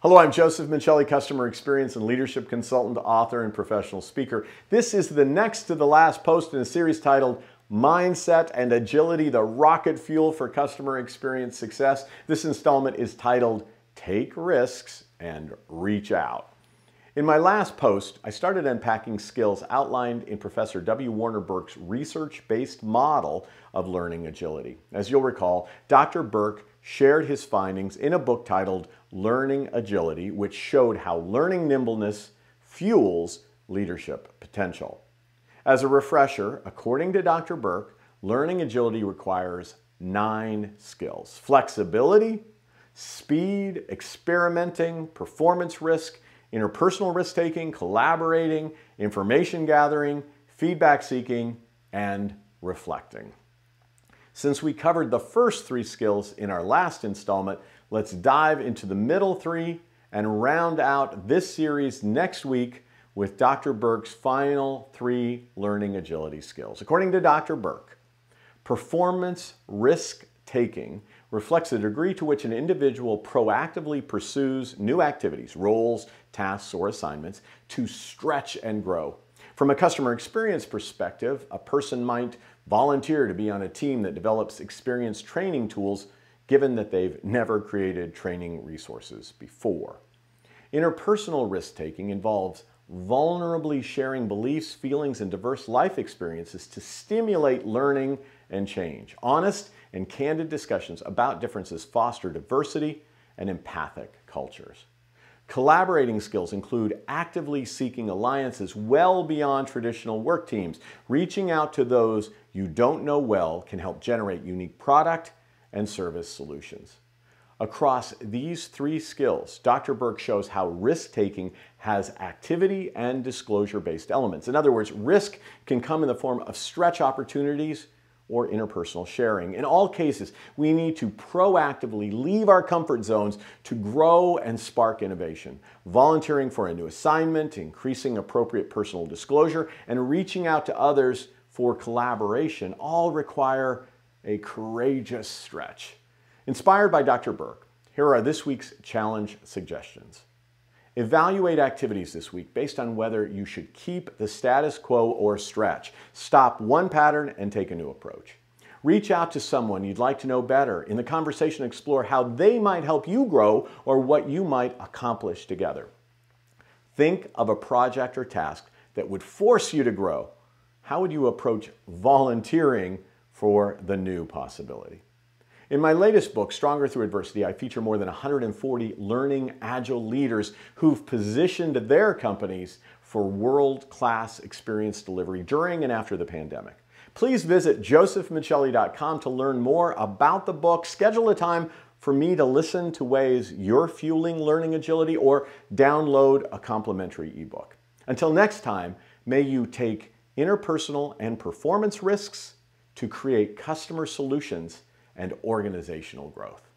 Hello, I'm Joseph Michelli, customer experience and leadership consultant, author, and professional speaker. This is the next to the last post in a series titled Mindset and Agility, the Rocket Fuel for Customer Experience Success. This installment is titled Take Risks and Reach Out. In my last post, I started unpacking skills outlined in Professor W. Warner Burke's research-based model of learning agility. As you'll recall, Dr. Burke shared his findings in a book titled Learning Agility, which showed how learning nimbleness fuels leadership potential. As a refresher, according to Dr. Burke, learning agility requires nine skills. Flexibility, speed, experimenting, performance risk, interpersonal risk taking, collaborating, information gathering, feedback seeking, and reflecting. Since we covered the first three skills in our last installment, let's dive into the middle three and round out this series next week with Dr. Burke's final three learning agility skills. According to Dr. Burke, performance risk taking reflects the degree to which an individual proactively pursues new activities, roles, tasks, or assignments to stretch and grow. From a customer experience perspective, a person might volunteer to be on a team that develops experience training tools given that they've never created training resources before. Interpersonal risk taking involves vulnerably sharing beliefs, feelings, and diverse life experiences to stimulate learning and change. Honest and candid discussions about differences foster diversity and empathic cultures. Collaborating skills include actively seeking alliances well beyond traditional work teams. Reaching out to those you don't know well can help generate unique product and service solutions. Across these three skills, Dr. Burke shows how risk taking has activity and disclosure based elements. In other words, risk can come in the form of stretch opportunities or interpersonal sharing. In all cases, we need to proactively leave our comfort zones to grow and spark innovation. Volunteering for a new assignment, increasing appropriate personal disclosure, and reaching out to others for collaboration all require a courageous stretch. Inspired by Dr. Burke, here are this week's challenge suggestions. Evaluate activities this week based on whether you should keep the status quo or stretch. Stop one pattern and take a new approach. Reach out to someone you'd like to know better. In the conversation, explore how they might help you grow or what you might accomplish together. Think of a project or task that would force you to grow. How would you approach volunteering for the new possibility? In my latest book, Stronger Through Adversity, I feature more than 140 learning agile leaders who've positioned their companies for world-class experience delivery during and after the pandemic. Please visit josephmichelli.com to learn more about the book, schedule a time for me to listen to ways you're fueling learning agility, or download a complimentary ebook. Until next time, may you take interpersonal and performance risks to create customer solutions and organizational growth.